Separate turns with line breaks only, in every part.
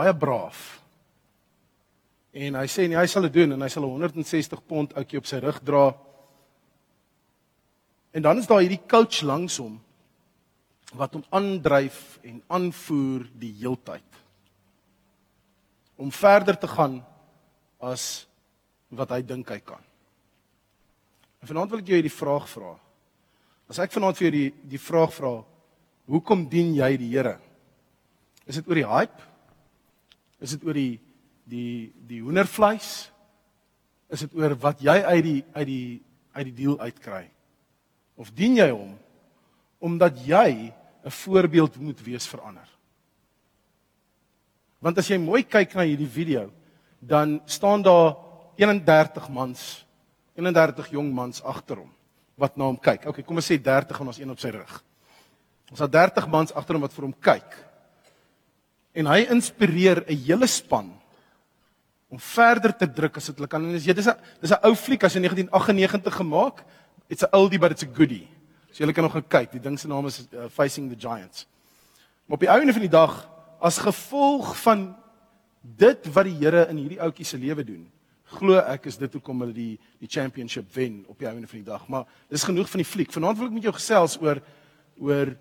baie braaf. En hy sê nee, hy sal dit doen en hy sal 'n 160 pond ouetjie op sy rug dra. En dan is daar hierdie coach langs hom wat hom aandryf en aanvoer die heeltyd om verder te gaan as wat hy dink hy kan. En vanaand wil ek jou hierdie vraag vra. As ek vanaand vir jou die die vraag vra, hoekom dien jy die Here? Is dit oor die hype? Is dit oor die die die hoendervleis? Is dit oor wat jy uit die uit die uit die deal uitkry? Of dien jy hom omdat jy 'n voorbeeld moet wees vir ander? Want as jy mooi kyk na hierdie video, dan staan daar 31 mans, 31 jong mans agter hom wat na hom kyk. Okay, kom ons sê 30 en ons een op sy rug. Ons het 30 mans agter hom wat vir hom kyk. En hy inspireer 'n hele span om verder te druk as dit hulle kan. En dis dis 'n dis 'n ou fliek as in 1998 gemaak. It's a oldie but it's a goodie. So julle kan nog gaan kyk. Die ding se naam is uh, Facing the Giants. Maar op die einde van die dag as gevolg van dit wat die Here in hierdie ouetjie se lewe doen, glo ek is dit hoekom hulle die die championship wen op die einde van die dag. Maar dis genoeg van die fliek. Vanaand wil ek met jou gesels oor oor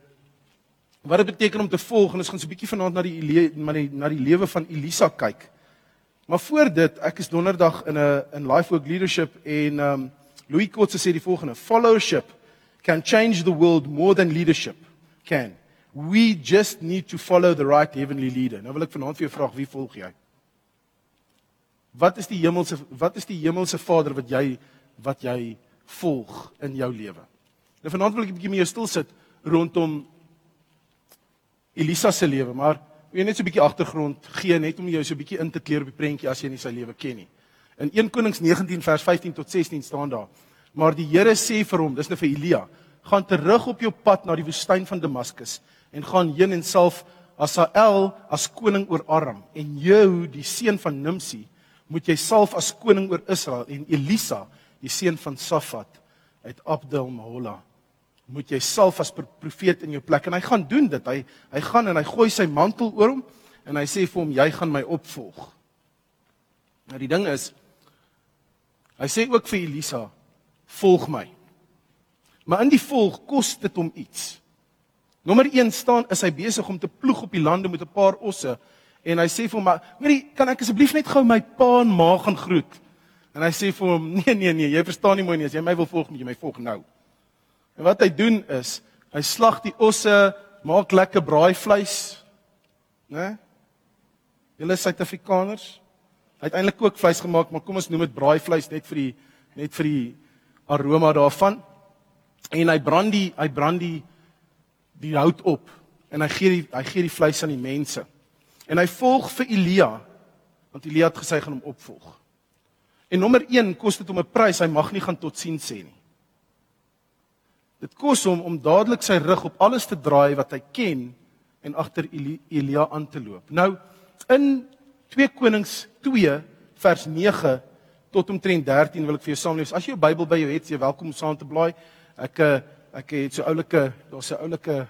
wat dit beteken om te volg en ons gaan so 'n bietjie vanaand na die na die na die lewe van Elisa kyk. Maar voor dit, ek is donderdag in 'n in Lifework Leadership en um Louis Kotse sê die volgende: Followership can change the world more than leadership can. We just need to follow the right heavenly leader. Nou wil ek vanaand vir jou vra, wie volg jy? Wat is die hemelse wat is die hemelse Vader wat jy wat jy volg in jou lewe? Nou vanaand wil ek 'n bietjie jou stil sit rondom Elisa se lewe, maar Wie net so 'n bietjie agtergrond gee net om jou so 'n bietjie in te kleer op die prentjie as jy nie sy lewe ken nie. In 1 Konings 19 vers 15 tot 16 staan daar: Maar die Here sê vir hom, dis nou vir Elia, gaan terug op jou pad na die woestyn van Damaskus en gaan heen en salf Asael as koning oor Aram en Jehu die seun van Nimsi moet jy salf as koning oor Israel en Elisa die seun van Safat uit Abdel Mahola moet jy salf as profeet in jou plek en hy gaan doen dit. Hy hy gaan en hy gooi sy mantel oor hom en hy sê vir hom jy gaan my opvolg. Nou die ding is hy sê ook vir Elisa volg my. Maar in die volg kos dit hom iets. Nommer 1 staan is hy besig om te ploeg op die lande met 'n paar osse en hy sê vir hom maar hoorie kan ek asseblief net gou my pa en ma gaan groet. En hy sê vir hom nee nee nee jy verstaan nie mooi nie as jy my wil volg moet jy my volg nou. En wat hy doen is, hy slag die osse, maak lekker braaivleis, né? Julle Suid-Afrikaners, hy het eintlik ook vleis gemaak, maar kom ons noem dit braaivleis net vir die net vir die aroma daarvan. En hy brand die hy brand die die hout op en hy gee die hy gee die vleis aan die mense. En hy volg vir Elia want Elia het gesê hy gaan hom opvolg. En nommer 1 kos dit hom 'n prys, hy mag nie gaan totsiens sê nie. Dit kos hom om dadelik sy rug op alles te draai wat hy ken en agter Elia aan te loop. Nou in 2 Konings 2 vers 9 tot omtrent 13 wil ek vir jou saam lees. As jy jou Bybel by jou het, jy welkom om saam te blaai. Ek eh, ek het so oulike, daar's 'n oulike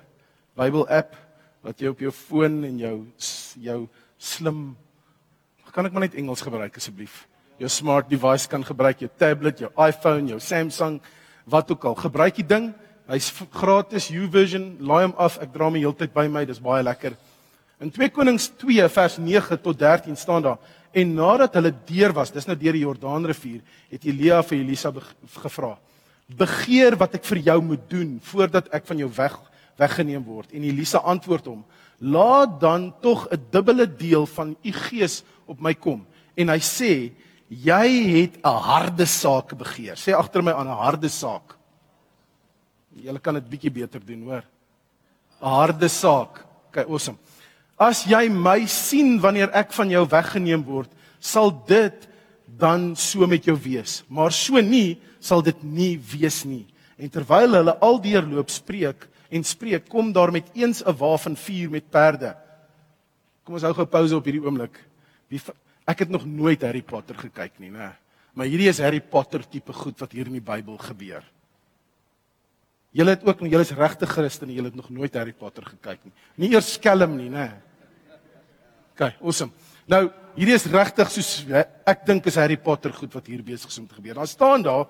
Bybel app wat jy op jou foon en jou jou slim kan ek maar net Engels gebruik asseblief. Jou smart device kan gebruik, jou tablet, jou iPhone, jou Samsung wat ook al. Gebruik die ding. Hy's gratis YouVersion. Laai hom af. Ek dra hom heeltyd by my. Dis baie lekker. In 2 Konings 2 vers 9 tot 13 staan daar: En nadat hulle deur was, dis nou deur die Jordaanrivier, het Elia vir Elisa gevra: "Begeer wat ek vir jou moet doen voordat ek van jou weg weggeneem word." En Elisa antwoord hom: "Laat dan tog 'n dubbele deel van u gees op my kom." En hy sê: jy het 'n harde saak begeer. Sê agter my aan 'n harde saak. Julle kan dit bietjie beter doen, hoor. 'n Harde saak. Okay, awesome. As jy my sien wanneer ek van jou weggeneem word, sal dit dan so met jou wees. Maar so nie sal dit nie wees nie. En terwyl hulle al deurloop spreek en spreek, kom daar met eens 'n wa van vuur met perde. Kom ons hou gou pause op hierdie oomblik. Wie Ek het nog nooit Harry Potter gekyk nie, né? Maar hierdie is Harry Potter tipe goed wat hier in die Bybel gebeur. Julle het ook, julle is regte Christene, julle het nog nooit Harry Potter gekyk nie. Nie eers skelm nie, né? OK, awesome. Nou, hierdie is regtig soos ek dink is Harry Potter goed wat hier besig is om te gebeur. Daar staan daar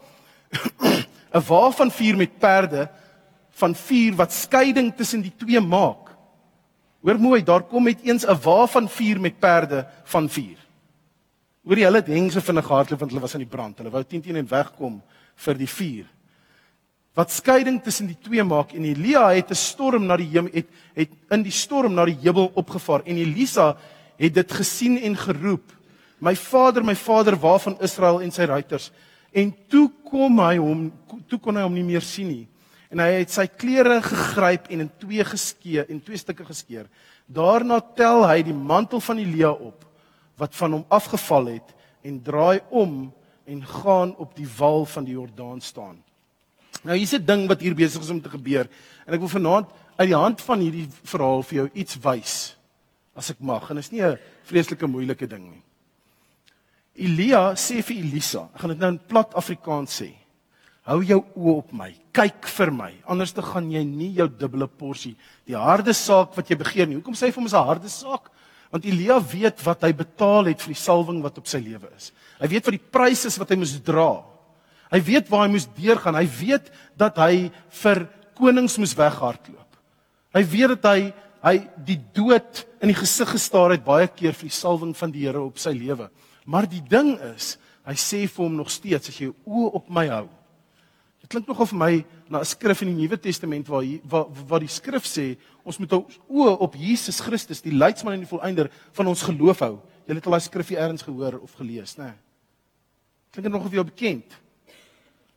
'n wa van vuur met perde van vuur wat skeiding tussen die twee maak. Hoor mooi, daar kom met eens 'n wa van vuur met perde van vuur. Hoor jy hulle het hengse vinnig gehardloop want hulle was aan die brand. Hulle wou teen teen en wegkom vir die vuur. Wat skeiding tussen die twee maak en Elia het 'n storm na die hemel het het in die storm na die hemel opgevaar en Elisa het dit gesien en geroep: "My Vader, my Vader, waarvan Israel en sy ruiters?" En toe kom hy hom toe kon hy hom nie meer sien nie. En hy het sy klere gegryp en in twee geskeur en twee stukke geskeur. Daarna tel hy die mantel van Elia op wat van hom afgeval het en draai om en gaan op die wal van die Jordaan staan. Nou hier's 'n ding wat hier besig is om te gebeur en ek wil vanaand uit die hand van hierdie verhaal vir jou iets wys as ek mag en dit is nie 'n vreeslike moeilike ding nie. Elia sê vir Elisa, ek gaan dit nou in plat Afrikaans sê. Hou jou oë op my. Kyk vir my. Anders te gaan jy nie jou dubbele porsie, die harde saak wat jy begeer nie. Hoekom sê hy vir hom is 'n harde saak? Want Elia weet wat hy betaal het vir die salwing wat op sy lewe is. Hy weet wat die prys is wat hy moes dra. Hy weet waar hy moes deurgaan. Hy weet dat hy vir konings moes weghardloop. Hy weet dat hy hy die dood in die gesig gestaar het baie keer vir die salwing van die Here op sy lewe. Maar die ding is, hy sê vir hom nog steeds as jy jou oë op my hou. Dit klink nogal vir my na 'n skrif in die Nuwe Testament waar waar waar die skrif sê ons moet ons oë op Jesus Christus, die leidsman en die volëinder van ons geloof hou. Jy het al daai skrifgie eers gehoor of gelees, né? Nee. Klink dit nog of jy bekend?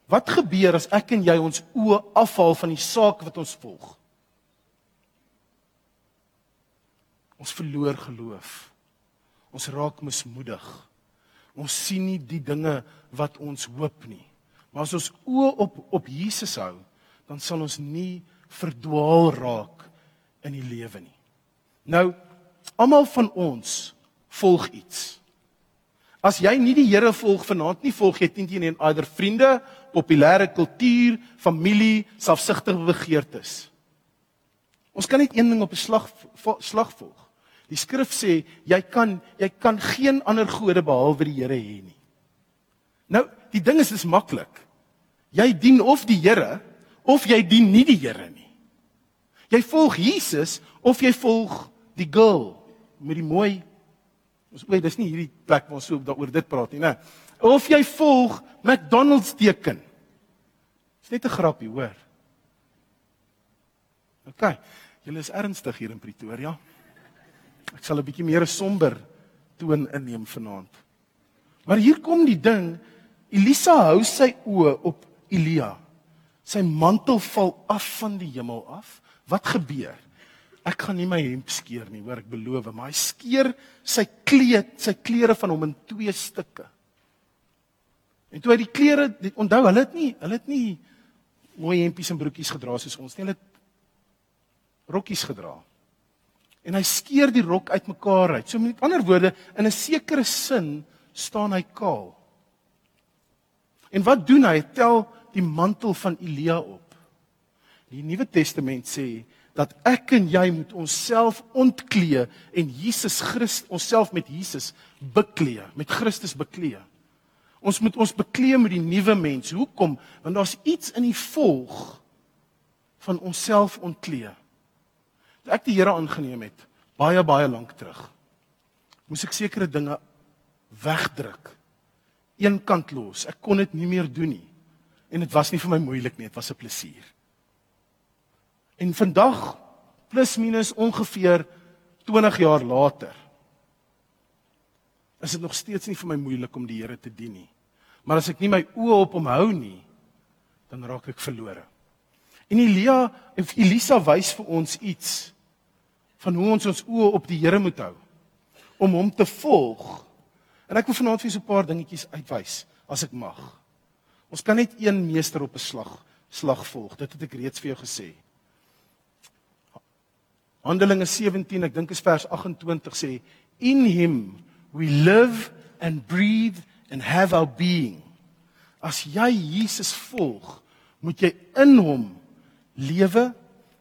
Wat gebeur as ek en jy ons oë afhaal van die saak wat ons volg? Ons verloor geloof. Ons raak mismoedig. Ons sien nie die dinge wat ons hoop nie. Maar as ons oë op op Jesus hou, dan sal ons nie verdwaal raak in die lewe nie. Nou, almal van ons volg iets. As jy nie die Here volg vanaand nie, volg jy teen teen en ander vriende, populêre kultuur, familie, selfsugtige begeertes. Ons kan net een ding op 'n slag slag volg. Die skrif sê jy kan jy kan geen ander gode behalwe die Here hê nie. Nou, die ding is dis maklik. Jy dien of die Here of jy dien nie die Here nie. Jy volg Jesus of jy volg die girl met die mooi Ons weet dis nie hierdie plek waar ons so daaroor dit praat nie, né? Of jy volg McDonald's teken. Dis net 'n grappie, hoor. OK. Julle is ernstig hier in Pretoria. Ek sal 'n bietjie meer 'n somber toon inneem vanaand. Maar hier kom die ding, Elisa hou sy oë op Elia. Sy mantel val af van die hemel af. Wat gebeur? Ek gaan nie my hemp skeer nie, hoor ek beloof, maar hy skeer sy kleed, sy klere van hom in twee stukke. En toe hy die klere, onthou, hulle het nie, hulle het nie mooi hempies en broekies gedra soos ons nie, hulle het rokkies gedra en hy skeer die rok uitmekaar uit. So met ander woorde, in 'n sekere sin staan hy kaal. En wat doen hy? Tel die mantel van Elia op. Die Nuwe Testament sê dat ek en jy moet onsself ontklee en Jesus Christus onsself met Jesus beklee, met Christus beklee. Ons moet ons beklee met die nuwe mens. Hoekom? Want daar's iets in die volg van onsself ontklee. Toe ek die Here aangeneem het, baie baie lank terug, moes ek sekere dinge wegdruk. Een kant los. Ek kon dit nie meer doen nie. En dit was nie vir my moeilik nie, dit was 'n plesier. En vandag plus minus ongeveer 20 jaar later is dit nog steeds nie vir my moeilik om die Here te dien nie. Maar as ek nie my oë op hom hou nie, dan raak ek verlore. En Elia en Elisa wys vir ons iets van hoe ons ons oë op die Here moet hou om hom te volg. En ek wil vanaand vir julle so 'n paar dingetjies uitwys as ek mag. Ons kan net een meester op 'n slag slag volg. Dit het ek reeds vir jou gesê. Handelinge 17, ek dink is vers 28 sê in him we live and breathe and have our being. As jy Jesus volg, moet jy in hom lewe,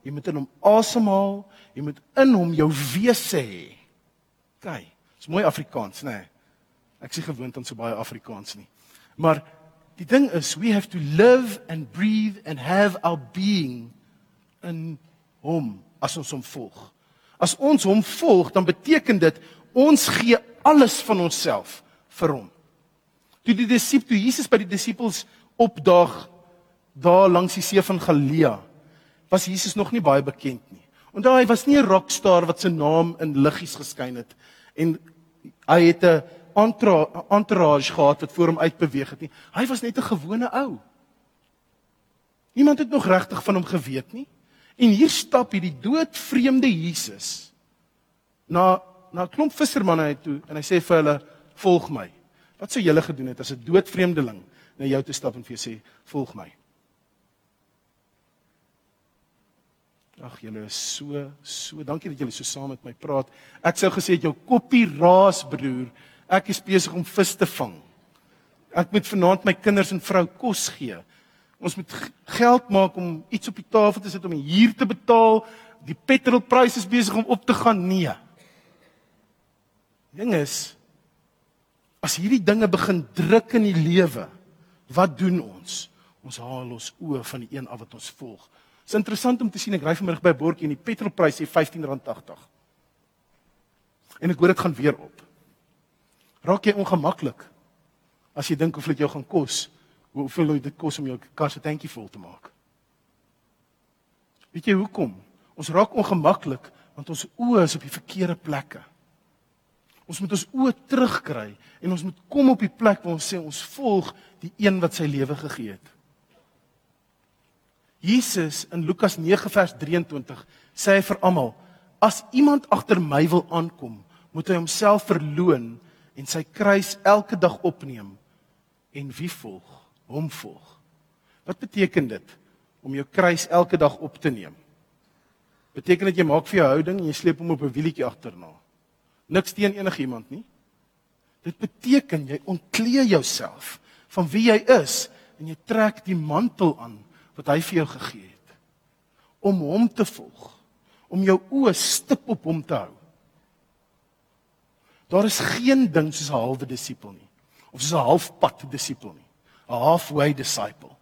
jy moet in hom asemhaal, jy moet in hom jou wese hê. Kyk, dis mooi Afrikaans, nê? Nee. Ek sê gewoond aan so baie Afrikaans nie. Maar die ding is, we have to live and breathe and have our being in hom as ons hom volg. As ons hom volg, dan beteken dit ons gee alles van onsself vir hom. Toe die disipel, toe Jesus by die disippels opdaag daar langs die see van Galilea, was Jesus nog nie baie bekend nie. En daai was nie 'n rockstar wat se naam in liggies geskyn het en hy het 'n entourage gehad wat voor hom uitbeweeg het nie. Hy was net 'n gewone ou. Niemand het nog regtig van hom geweet nie. En hier stap hierdie doodvreemde Jesus na na 'n klomp vissermanne uit toe en hy sê vir hulle: "Volg my." Wat sou julle gedoen het as 'n doodvreemdeling na jou toe stap en vir jou sê: "Volg my." Ag julle is so so dankie dat julle so saam met my praat. Ek sou gesê jou koppie raas broer. Ek is besig om vis te vang. Ek moet vanaand my kinders en vrou kos gee. Ons moet geld maak om iets op die tafel te sit om hier te betaal. Die petrolpryse is besig om op te gaan. Nee. Ding is as hierdie dinge begin druk in die lewe, wat doen ons? Ons haal ons oë van die een af wat ons volg. Dit is interessant om te sien ek ry vanmiddag by 'n bordjie en die petrolprys sê R15.80. En ek hoor dit gaan weer op. Raak jy ongemaklik as jy dink hoeveel dit jou gaan kos? Hoeveel dit kos om jou kar se tankie vol te maak? Weet jy hoekom? Ons raak ongemaklik want ons oë is op die verkeerde plekke. Ons moet ons oë terugkry en ons moet kom op die plek waar ons sê ons volg die een wat sy lewe gegee het. Jesus in Lukas 9 vers 23 sê hy vir almal: As iemand agter my wil aankom, moet hy homself verloën en sy kruis elke dag opneem en wie volg? Hom volg. Wat beteken dit om jou kruis elke dag op te neem? Beteken dit jy maak vir jou houding en jy sleep hom op 'n wielietjie agterna? Niks teen enigiemand nie. Dit beteken jy ontklee jouself van wie jy is en jy trek die mantel aan wat hy vir jou gegee het om hom te volg om jou oë stip op hom te hou daar is geen ding soos 'n halwe disipel nie of soos 'n halfpad disipel nie 'n halfway disciple.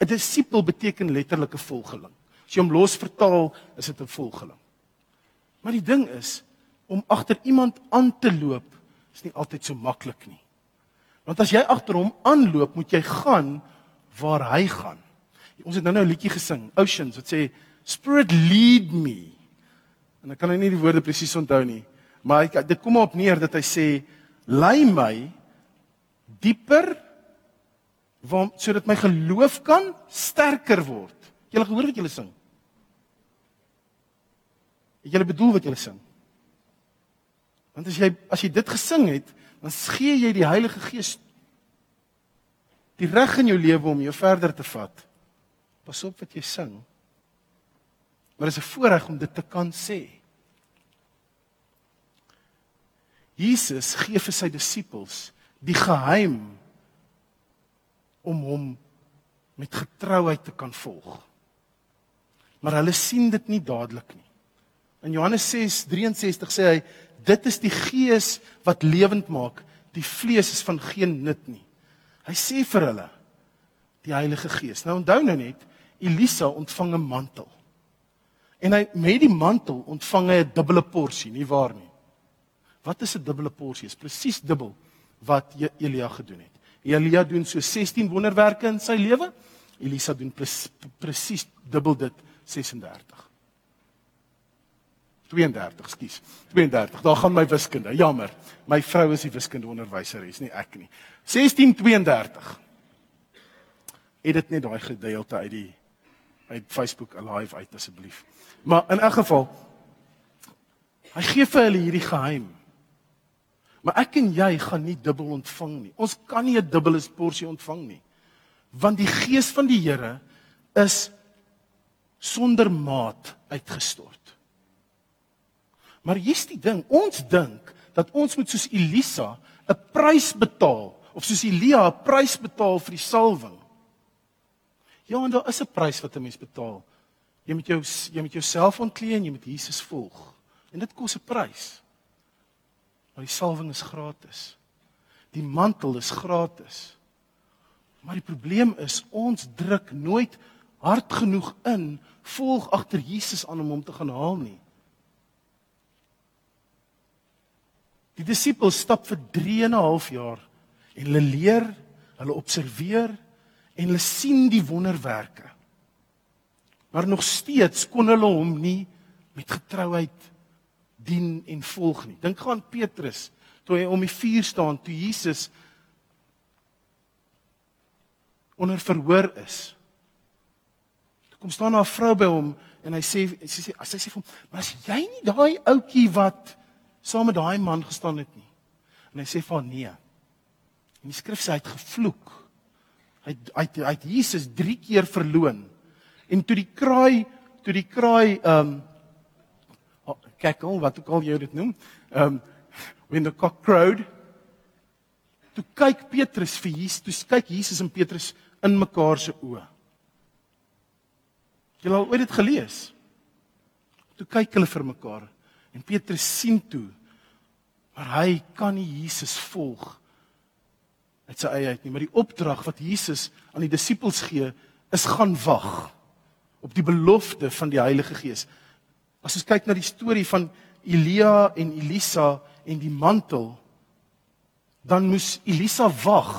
'n disipel beteken letterlik 'n volgeling. As jy hom los vertaal is dit 'n volgeling. Maar die ding is om agter iemand aan te loop is nie altyd so maklik nie. Want as jy agter hom aanloop moet jy gaan waar hy gaan. Ons het nou-nou 'n liedjie gesing, Oceans, wat sê Spirit lead me. En ek kan nou nie die woorde presies onthou nie, maar hy dit kom op neer dat hy sê lei my dieper want sodat my geloof kan sterker word. Julle gehoor wat julle sing? Het julle bedoel wat julle sing? Want as jy as jy dit gesing het, dan gee jy die Heilige Gees die reg in jou lewe om jou verder te vat. Pas op wat jy sing. Maar dit is 'n voorreg om dit te kan sê. Jesus gee vir sy disippels die geheim om hom met getrouheid te kan volg. Maar hulle sien dit nie dadelik nie. In Johannes 6:63 sê hy dit is die gees wat lewend maak, die vlees is van geen nut nie. Hy sê vir hulle die Heilige Gees. Nou onthou nou net, Elisa ontvang 'n mantel. En hy met die mantel ontvang hy 'n dubbele porsie, nie waar nie? Wat is 'n dubbele porsie? Is presies dubbel wat Elia gedoen het. Elia doen so 16 wonderwerke in sy lewe. Elisa doen presies dubbel dit 36. 32, skus. 32. Daar gaan my wiskunde. Jammer. My vrou is die wiskundeonderwyseres, nie ek nie. 1632. Het dit net daai gedeelte uit die uit Facebook alive uit asseblief. Maar in elk geval hy gee vir hulle hierdie geheim. Maar ek en jy gaan nie dubbel ontvang nie. Ons kan nie 'n dubbele porsie ontvang nie. Want die gees van die Here is sonder maat uitgestort. Maar hier's die ding, ons dink dat ons moet soos Elisa 'n prys betaal of soos Elia 'n prys betaal vir die salwing. Ja, en daar is 'n prys wat 'n mens betaal. Jy moet jou jy moet jouself ontklee en jy moet Jesus volg. En dit kos 'n prys. Maar die salwing is gratis. Die mantel is gratis. Maar die probleem is ons druk nooit hard genoeg in volg agter Jesus aan om hom te gaan haal nie. Die disippels stap vir 3 en 'n half jaar en hulle leer, hulle observeer en hulle sien die wonderwerke. Maar nog steeds kon hulle hom nie met getrouheid dien en volg nie. Dink gaan Petrus toe hy om die vuur staan toe Jesus onder verhoor is. Toe kom staan 'n vrou by hom en hy sê sy sê sy sê vir hom, "Maar as jy nie daai ouetjie wat saam met daai man gestaan het nie." En hy sê vir haar, "Nee." En die skrif sê hy het gevloek. Hy hy hy het Jesus 3 keer verloon. En toe die kraai, toe die kraai ehm um, al wat ook al jy dit noem. Um, when the cock crowed. Toe kyk Petrus vir Jesus, toe kyk Jesus en Petrus in mekaar se oë. Jy al ooit dit gelees? Toe kyk hulle vir mekaar en Petrus sien toe maar hy kan nie Jesus volg uit sy eie uit nie, maar die opdrag wat Jesus aan die disippels gee is gaan wag op die belofte van die Heilige Gees. As ons kyk na die storie van Elia en Elisa en die mantel, dan moes Elisa wag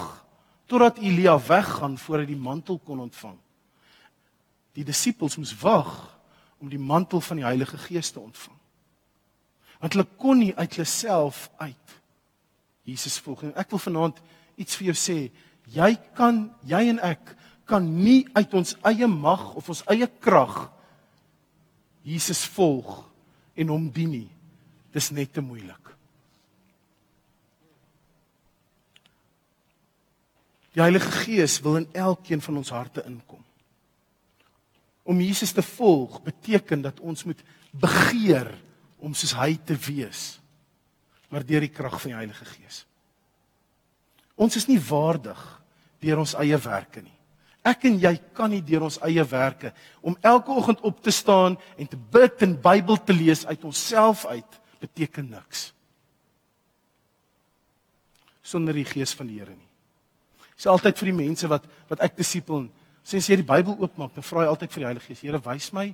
totdat Elia weggaan voordat hy die mantel kon ontvang. Die disippels moes wag om die mantel van die Heilige Gees te ontvang. Want hulle kon nie uit hulle self uit Jesus volg nie. Ek wil vanaand iets vir jou sê. Jy kan jy en ek kan nie uit ons eie mag of ons eie krag Jesus volg en hom dien nie. Dis net te moeilik. Die Heilige Gees wil in elkeen van ons harte inkom. Om Jesus te volg beteken dat ons moet begeer om soos hy te wees, maar deur die krag van die Heilige Gees. Ons is nie waardig deur ons eie werke nie. Ek en jy kan nie deur ons eie werke om elke oggend op te staan en te bid en Bybel te lees uit onsself uit beteken niks. Sonder die gees van die Here nie. Dis altyd vir die mense wat wat ek disipel sê as jy die Bybel oopmaak, dan vra jy altyd vir die Heilige Gees. Here, wys my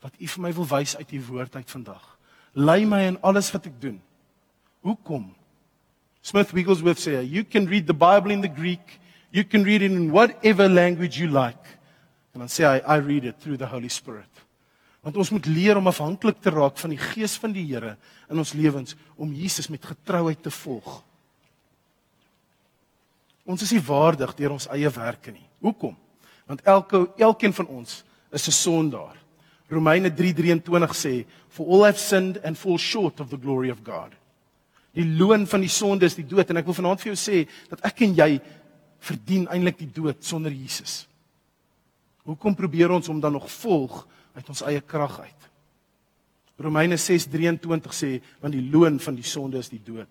wat U vir my wil wys uit U woord uit vandag. Lei my in alles wat ek doen. Hoekom? Smith Wigglesworth sê, you can read the Bible in the Greek You can read it in whatever language you like. En dan sê hy I read it through the Holy Spirit. Want ons moet leer om afhanklik te raak van die gees van die Here in ons lewens om Jesus met getrouheid te volg. Ons is nie waardig deur ons eie werke nie. Hoekom? Want elke elkeen van ons is 'n sondaar. Romeine 3:23 sê for all have sinned and fall short of the glory of God. Die loon van die sonde is die dood en ek wil vanaand vir jou sê dat ek en jy verdien eintlik die dood sonder Jesus. Hoekom probeer ons hom dan nog volg uit ons eie krag uit? Romeine 6:23 sê want die loon van die sonde is die dood.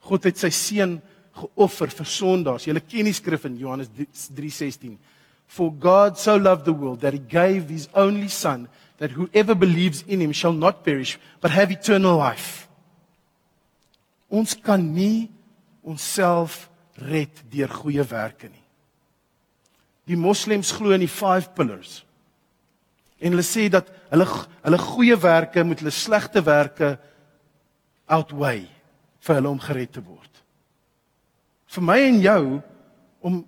God het sy seun geoffer vir sondaars. Jy ken die skrif in Johannes 3:16. For God so loved the world that he gave his only son that whoever believes in him shall not perish but have eternal life. Ons kan nie onsself red deur goeie werke nie. Die moslems glo in die 5 pillars. En hulle sê dat hulle hulle goeie werke moet hulle slegte werke outweigh vir hulle om gered te word. Vir my en jou om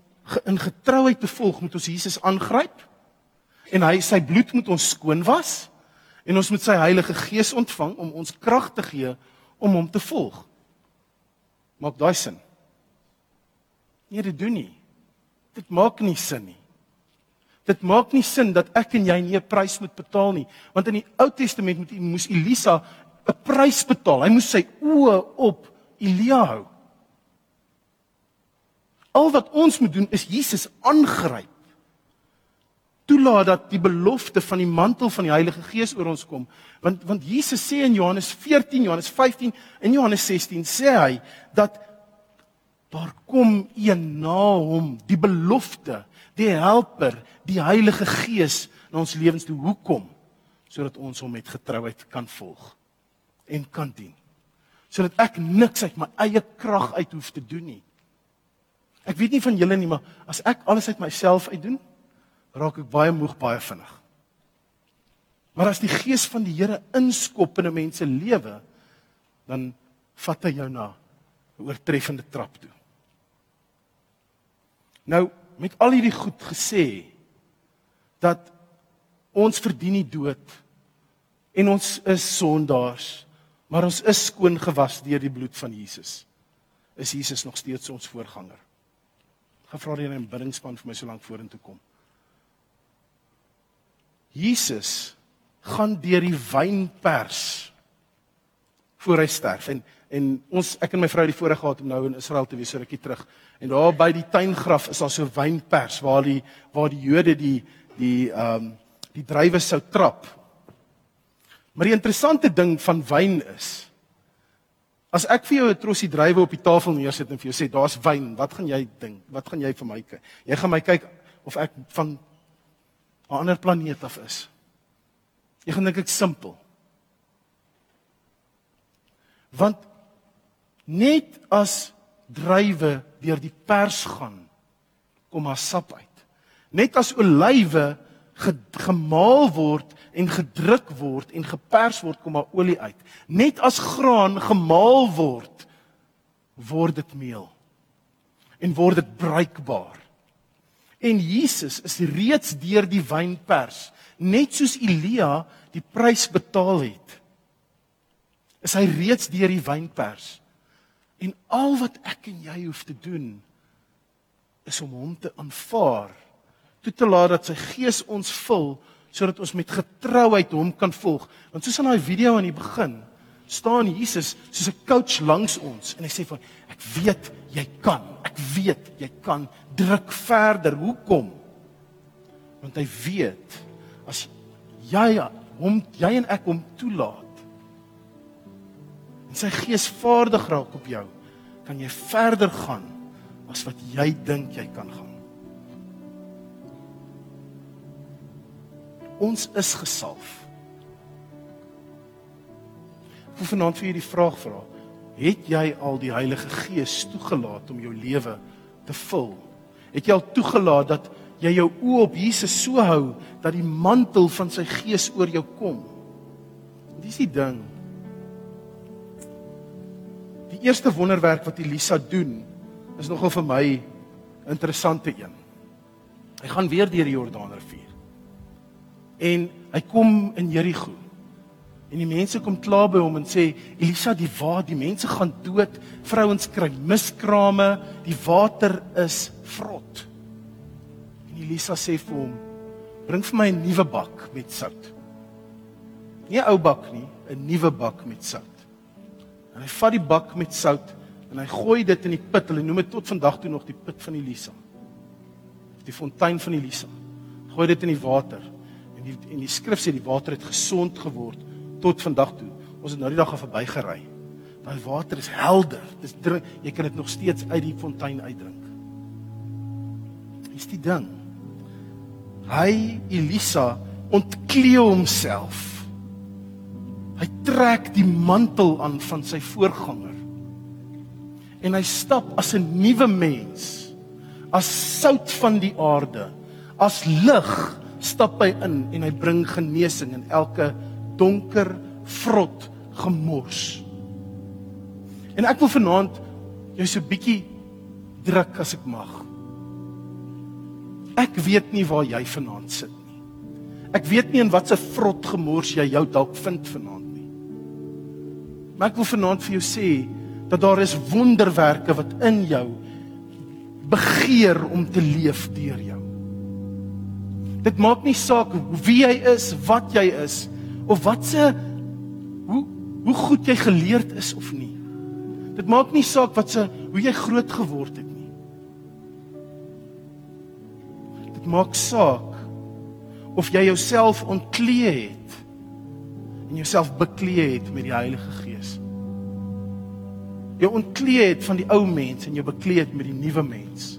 in getrouheid te volg moet ons Jesus aangryp en hy sy bloed moet ons skoon was en ons moet sy Heilige Gees ontvang om ons krag te gee om hom te volg. Maak daai sin? Nee, dit doen nie. Dit maak nie sin nie. Dit maak nie sin dat ek en jy nie 'n prys moet betaal nie, want in die Ou Testament moet moes Elisa 'n prys betaal. Hy moes sy oë op Elia hou. Al wat ons moet doen is Jesus aangryp. Toelaat dat die belofte van die mantel van die Heilige Gees oor ons kom. Want want Jesus sê in Johannes 14, Johannes 15 en Johannes 16 sê hy dat daar kom een na hom, die belofte, die helper, die Heilige Gees in ons lewens toe hoekom sodat ons hom met getrouheid kan volg en kan dien. sodat ek niks uit my eie krag uit hoef te doen nie. Ek weet nie van julle nie, maar as ek alles uit myself uit doen, raak ek baie moeg baie vinnig. Maar as die gees van die Here inskop in 'n mens se lewe, dan vat hy jou na oortreffende trap toe. Nou, met al hierdie goed gesê dat ons verdien nie dood en ons is sondaars, maar ons is skoon gewas deur die bloed van Jesus. Is Jesus nog steeds ons voorganger? Gevra die in biddingspan vir my so lank vorentoe kom. Jesus gaan deur die wynpers voor hy sterf en en ons ek en my vrou het die voorreg gehad om nou in Israel te wees so rukkie terug en daar by die tuingraf is daar so 'n wynpers waar die waar die Jode die die ehm um, die druiwe sou trap. Maar die interessante ding van wyn is as ek vir jou 'n trosie druiwe op die tafel neersit en vir jou sê daar's wyn, wat gaan jy dink? Wat gaan jy vir my kyk? Jy gaan my kyk of ek van 'n ander planeet af is. Jy gaan dink ek simpel. Want net as druiwe deur die pers gaan kom haar sap uit. Net as olywe gemaal word en gedruk word en gepers word kom haar olie uit. Net as graan gemaal word word dit meel en word dit bruikbaar. En Jesus is reeds deur die wynpers net soos Elia die prys betaal het, is hy reeds deur die wynpers. En al wat ek en jy hoef te doen is om hom te aanvaar, toe te laat dat sy gees ons vul sodat ons met getrouheid hom kan volg. Want soos in daai video aan die begin, staan Jesus soos 'n coach langs ons en hy sê vir ek weet jy kan. Ek weet jy kan. Druk verder. Hoekom? Want hy weet as jy hom jy en ek hom toelaat en sy gees vaardig raak op jou, kan jy verder gaan as wat jy dink jy kan gaan. Ons is gesalf. Ek wil vanaand vir julle die vraag vra: Het jy al die Heilige Gees toegelaat om jou lewe te vul? Het jy al toegelaat dat jy jou oë op Jesus so hou dat die mantel van sy gees oor jou kom. Dis die ding. Eerste wonderwerk wat Elisa doen is nogal vir my interessante een. Hy gaan weer deur die Jordaanrivier. En hy kom in Jerigo. En die mense kom kla by hom en sê Elisa, die waar die mense gaan dood, vrouens kry miskrame, die water is vrot. En Elisa sê vir hom: "Bring vir my 'n nuwe bak met sout." Nie 'n ou bak nie, 'n nuwe bak met sout. En hy vat die bak met sout en hy gooi dit in die put. Hulle noem dit tot vandag toe nog die put van Elisa. Die fontein van Elisa. Gooi dit in die water. En die en die skrif sê die water het gesond geword tot vandag toe. Ons het nou die dag af verbygery. Daai water is helder. Dis drink, jy kan dit nog steeds uit die fontein uitdrink. Dis die ding hy Elisa ontklee homself. Hy trek die mantel aan van sy voorganger. En hy stap as 'n nuwe mens, as sout van die aarde, as lig stap hy in en hy bring genesing in elke donker, vrot gemors. En ek wil vanaand jou so 'n bietjie druk as ek mag. Ek weet nie waar jy vanaand sit nie. Ek weet nie in watter vrot gemors jy jou dalk vind vanaand. Maar ek wil vanaand vir jou sê dat daar is wonderwerke wat in jou begeer om te leef deur jou. Dit maak nie saak wie jy is, wat jy is of wat se hoe hoe goed jy geleerd is of nie. Dit maak nie saak wat se hoe jy groot geword het maak saak of jy jouself ontklee het en jouself beklee het met die Heilige Gees. Jy ontklee het van die ou mens en jy beklee het met die nuwe mens.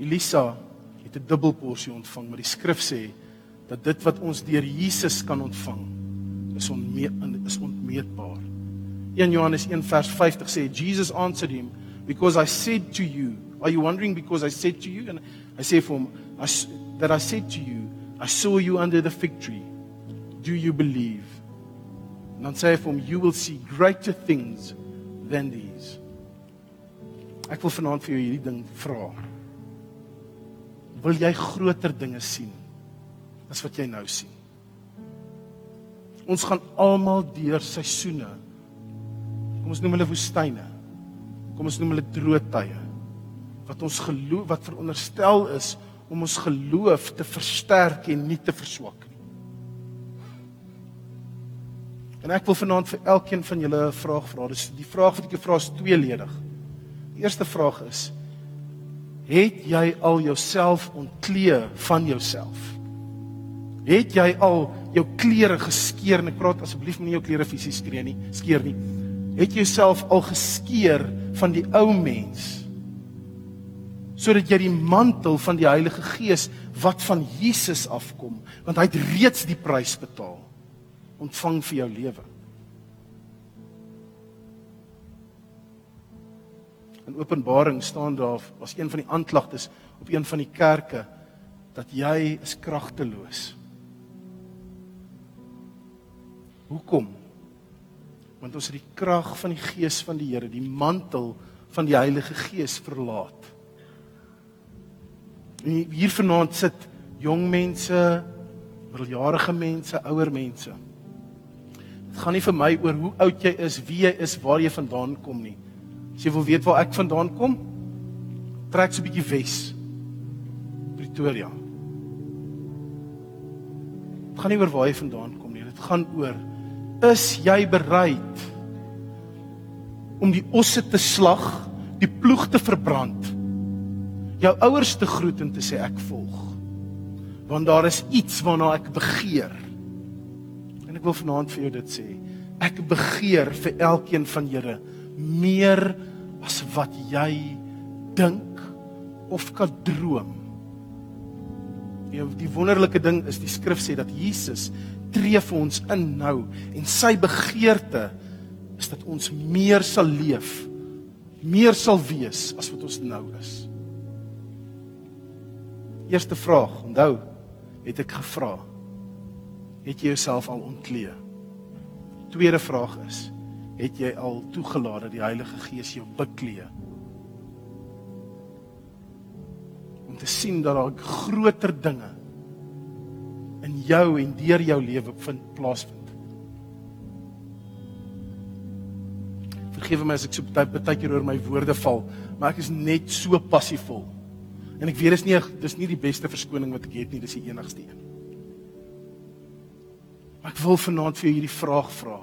Elisa het 'n dubbelporsie ontvang, maar die skrif sê dat dit wat ons deur Jesus kan ontvang is onme is onmeetbaar. 1 Johannes 1 vers 50 sê Jesus answered him because I said to you are you wondering because I said to you and I say for him I, that I said to you I saw you under the fig tree do you believe and dan sê hy vir hom you will see greater things than these Ek wil vanaand vir jou hierdie ding vra. Wil jy groter dinge sien as wat jy nou sien? Ons gaan almal deur seisoene. Kom ons noem hulle woestyne. Kom ons noem hulle droë tye. Wat ons geloof wat veronderstel is om ons geloof te versterk en nie te verswak nie. En ek wil vanaand vir elkeen van julle 'n vraag vra. Dis die vraag wat ek vra is tweeledig. Die eerste vraag is: Het jy al jouself ontklee van jouself? Het jy al jou klere geskeur? En ek praat asseblief nie jou klere fisies skree nie, skeer nie. Het jy jouself al geskeur van die ou mens? Sodat jy die mantel van die Heilige Gees wat van Jesus afkom, want hy het reeds die prys betaal, ontvang vir jou lewe. In Openbaring staan daar was een van die aanklagtes op een van die kerke dat jy is kragteloos. Hoekom? Want ons het die krag van die Gees van die Here, die mantel van die Heilige Gees verlaat. En hier vanaand sit jong mense, middeljarige mense, ouer mense. Dit gaan nie vir my oor hoe oud jy is, wie jy is, waar jy vandaan kom nie. As jy wil weet waar ek vandaan kom, trek so 'n bietjie wes. Pretoria. Dit gaan nie oor waar jy vandaan kom nie, dit gaan oor is jy bereid om die osse te slag, die ploeg te verbrand? Jou ouers te groet en te sê ek volg. Want daar is iets waarna ek begeer. En ek wil vanaand vir jou dit sê. Ek begeer vir elkeen van julle meer as wat jy dink of kan droom. Die, die wonderlike ding is die skrif sê dat Jesus tree vir ons in nou en sy begeerte is dat ons meer sal leef, meer sal wees as wat ons nou is. Eerste vraag, onthou, het ek gevra. Het jy jouself al ontklee? Tweede vraag is, het jy al toegelaat dat die Heilige Gees jou beklee om te sien dat daar groter dinge in jou en deur jou lewe vind plaasvind. Vergewe my as ek so baie keer oor my woorde val, maar ek is net so passievol. En ek weet dis nie dis nie die beste verskoning wat ek het nie, dis die enigste een. Maar ek wil vanaand vir jou hierdie vraag vra.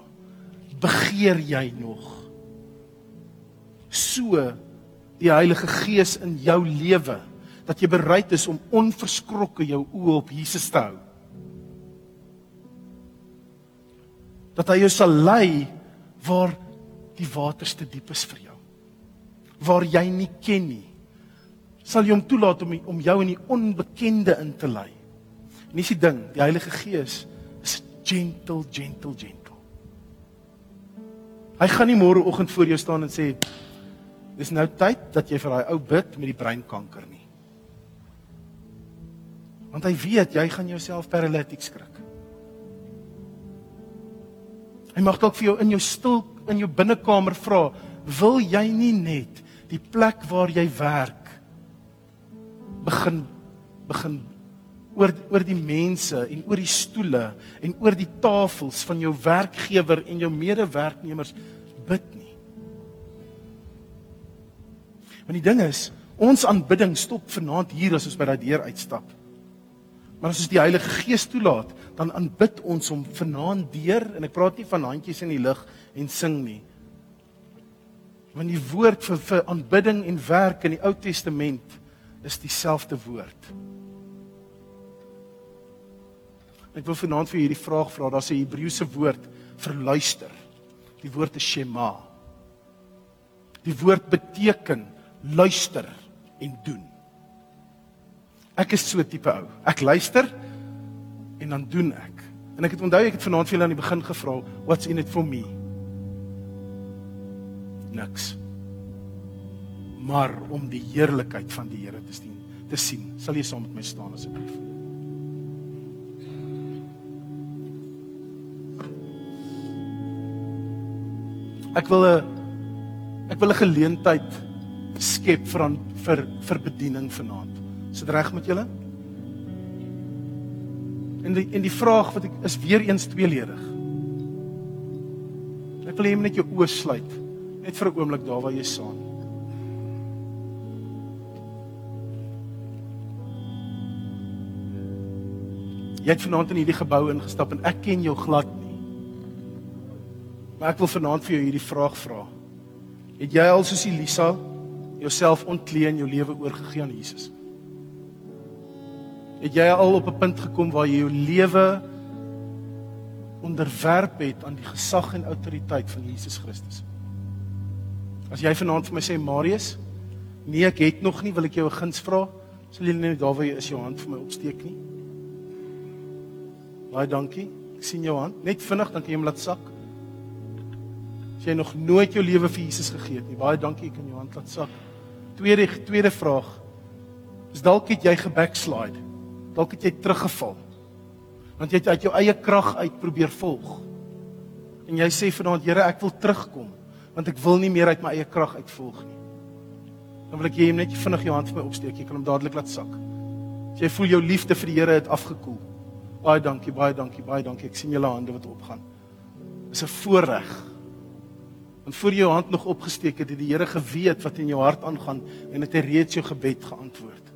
Begeer jy nog so die Heilige Gees in jou lewe dat jy bereid is om onverskrokke jou oë op Jesus te hou? Dat hy jou sal lei waar die waters te diep is vir jou. Waar jy nie ken nie sal jy hom toelaat om om jou in die onbekende in te lei en dis die ding die Heilige Gees is gentle gentle gentle Hy gaan nie môre oggend voor jou staan en sê dis nou tyd dat jy vir daai ou bid met die breinkanker nie. Want hy weet jy gaan jouself paralytiek skrik. Hy mag dalk vir jou in jou stil in jou binnekamer vra, wil jy nie net die plek waar jy werk begin begin oor oor die mense en oor die stoele en oor die tafels van jou werkgewer en jou medewerknemers bid nie. Want die ding is, ons aanbidding stop vanaand hier as ons by daai deur uitstap. Maar as ons die Heilige Gees toelaat, dan aanbid ons hom vanaand deur en ek praat nie van handjies in die lug en sing nie. Want die woord vir vir aanbidding en werk in die Ou Testament is dieselfde woord. Ek wil vanaand vir hierdie vraag vra. Daar's 'n Hebreëse woord vir luister. Die woord is shema. Die woord beteken luister en doen. Ek is so tipe ou. Ek luister en dan doen ek. En ek het onthou ek het vanaand vir julle aan die begin gevra, what's in it for me? Niks. Maar om die heerlikheid van die Here te sien, te sien. Sal jy saam met my staan asseblief? Ek wil 'n ek wil 'n geleentheid skep vir aan, vir vir bediening vanaand. Is dit reg met julle? En die en die vraag wat ek is weer eens tweeledig. Ek wil hê jy moet net jou oë sluit net vir 'n oomblik daar waar jy staan. Jy het vanaand in hierdie gebou ingestap en ek ken jou glad nie. Maar ek wil vanaand vir jou hierdie vraag vra. Het jy al soos Elisa jouself ontklee en jou lewe oorgegee aan Jesus? Het jy al op 'n punt gekom waar jy jou lewe onderwerp het aan die gesag en autoriteit van Jesus Christus? As jy vanaand vir my sê Marius, nee ek het nog nie, wil ek jou 'n guns vra. Sal jy net daar waar jy is jou hand vir my opsteek nie? Baie dankie. Ek sien jou hand. Net vinnig dan kan jy hom laat sak. As jy nog nooit jou lewe vir Jesus gegee het nie, baie dankie, ek kan jou hand laat sak. Tweede tweede vraag. Is dalk het jy gebackslide? Dalk het jy teruggeval. Want jy het uit jou eie krag uit probeer volg. En jy sê vanaand, Here, ek wil terugkom, want ek wil nie meer uit my eie krag uit volg nie. Dan wil ek hê jy net vinnig jou hand vir my opsteek. Jy kan hom dadelik laat sak. As jy voel jou liefde vir die Here het afgekoel. Baie dankie, baie dankie, baie dankie. Ek sien julle hande wat opgaan. Dis 'n voorreg. Want voor jy jou hand nog opgesteek het, het die Here geweet wat in jou hart aangaan en het hy reeds jou gebed geantwoord.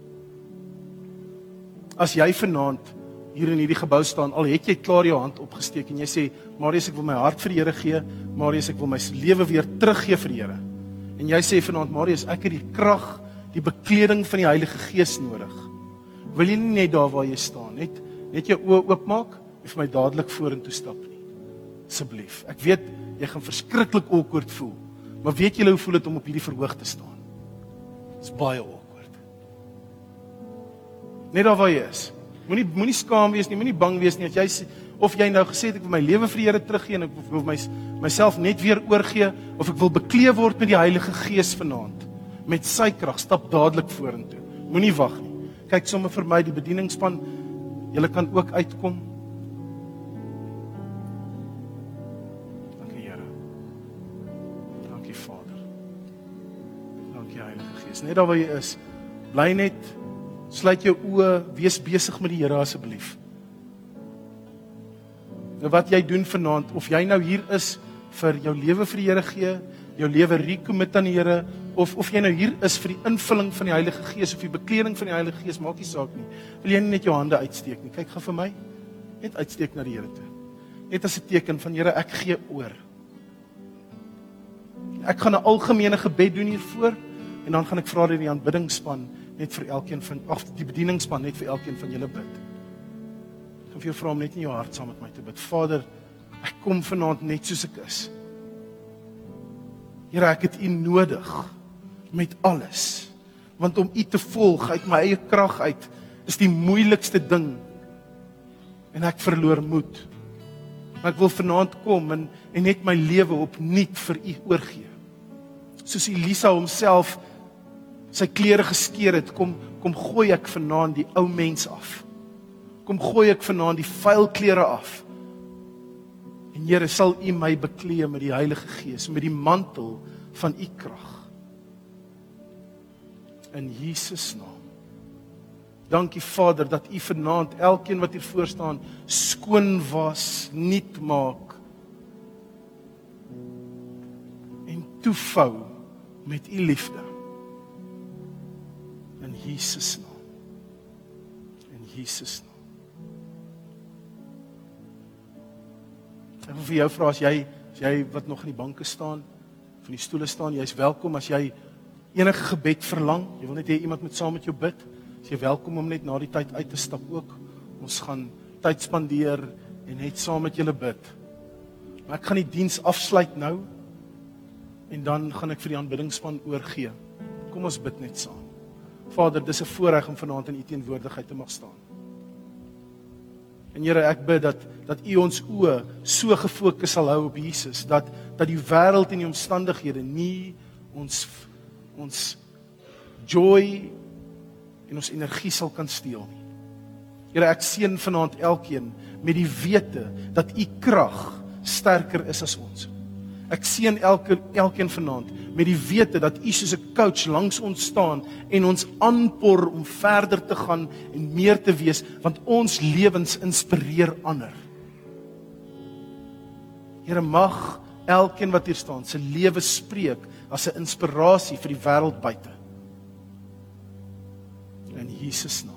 As jy vanaand hier in hierdie gebou staan, al het jy klaar jou hand opgesteek en jy sê, "Marius, ek wil my hart vir die Here gee. Marius, ek wil my lewe weer teruggee vir die Here." En jy sê vanaand, "Marius, ek het die krag, die bekleding van die Heilige Gees nodig." Wil jy nie net daar waar jy staan net net jou oë oopmaak en vir my dadelik vorentoe stap nie. Asseblief. Ek weet jy gaan verskriklik awkward voel. Maar weet jy hoe voel dit om op hierdie verhoog te staan? Dit's baie awkward. Net daar waar jy is. Moenie moenie skaam wees nie, moenie bang wees nie as jy of jy nou gesê het ek wil my lewe vir die Here teruggee en ek wil my myself net weer oorgee of ek wil bekleë word met die Heilige Gees vanaand met sy krag stap dadelik vorentoe. Moenie wag nie. Kyk sommer vir my die bedieningspan. Julle kan ook uitkom. Dankie Here. Dankie Vader. Dankie Heilige Gees. Net daar waar jy is, bly net sluit jou oë, wees besig met die Here asseblief. Nou wat jy doen vanaand of jy nou hier is vir jou lewe vir die Here gee, jou lewe recommit aan die Here of of jy nou hier is vir die invulling van die Heilige Gees of die bekleding van die Heilige Gees, maak nie saak nie. Wil jy net jou hande uitsteek nie? Kyk gou vir my. Net uitsteek na die Here toe. Net as 'n teken van Here, ek gee oor. Ek gaan 'n algemene gebed doen hiervoor en dan gaan ek vra dat die aanbiddingspan net vir elkeen van of die bedieningspan net vir elkeen van julle bid. Ek wil vir jou vra om net in jou hart saam met my te bid. Vader, ek kom vanaand net soos ek is. Here, ek het U nodig met alles. Want om U te volg uit my eie krag uit is die moeilikste ding. En ek verloor moed. Maar ek wil vanaand kom en en net my lewe opnuut vir U oorgee. Soos Elisa homself sy klere geskeur het, kom kom gooi ek vanaand die ou mens af. Kom gooi ek vanaand die vuil klere af. En Here, sal U my bekleë met die Heilige Gees, met die mantel van U krag. In Jesus naam. Dankie Vader dat U vanaand elkeen wat hier voor staan skoon was, nuut maak. En toefou met U liefde. In Jesus naam. In Jesus naam. Ek wil vir jou vra as jy as jy wat nog in die banke staan, van die stoele staan, jy's welkom as jy enige gebed verlang. Jy wil net hê iemand moet saam met jou bid. As jy welkom om net na die tyd uit te stap ook. Ons gaan tyd spandeer en net saam met julle bid. Maar ek gaan die diens afsluit nou en dan gaan ek vir die aanbiddingspan oorgee. Kom ons bid net saam. Vader, dis 'n voorreg om vanaand in U teenwoordigheid te mag staan. En Here, ek bid dat dat U ons oë so gefokus sal hou op Jesus dat dat die wêreld en die omstandighede nie ons ons joy en ons energie sal kan steel nie. Here, ek seën vanaand elkeen met die wete dat U krag sterker is as ons. Ek seën elke elkeen vanaand met die wete dat U soos 'n coach langs ons staan en ons aanpor om verder te gaan en meer te wees want ons lewens inspireer ander. Here mag elkeen wat hier staan se lewe spreek as 'n inspirasie vir die wêreld buite. In Jesus naam.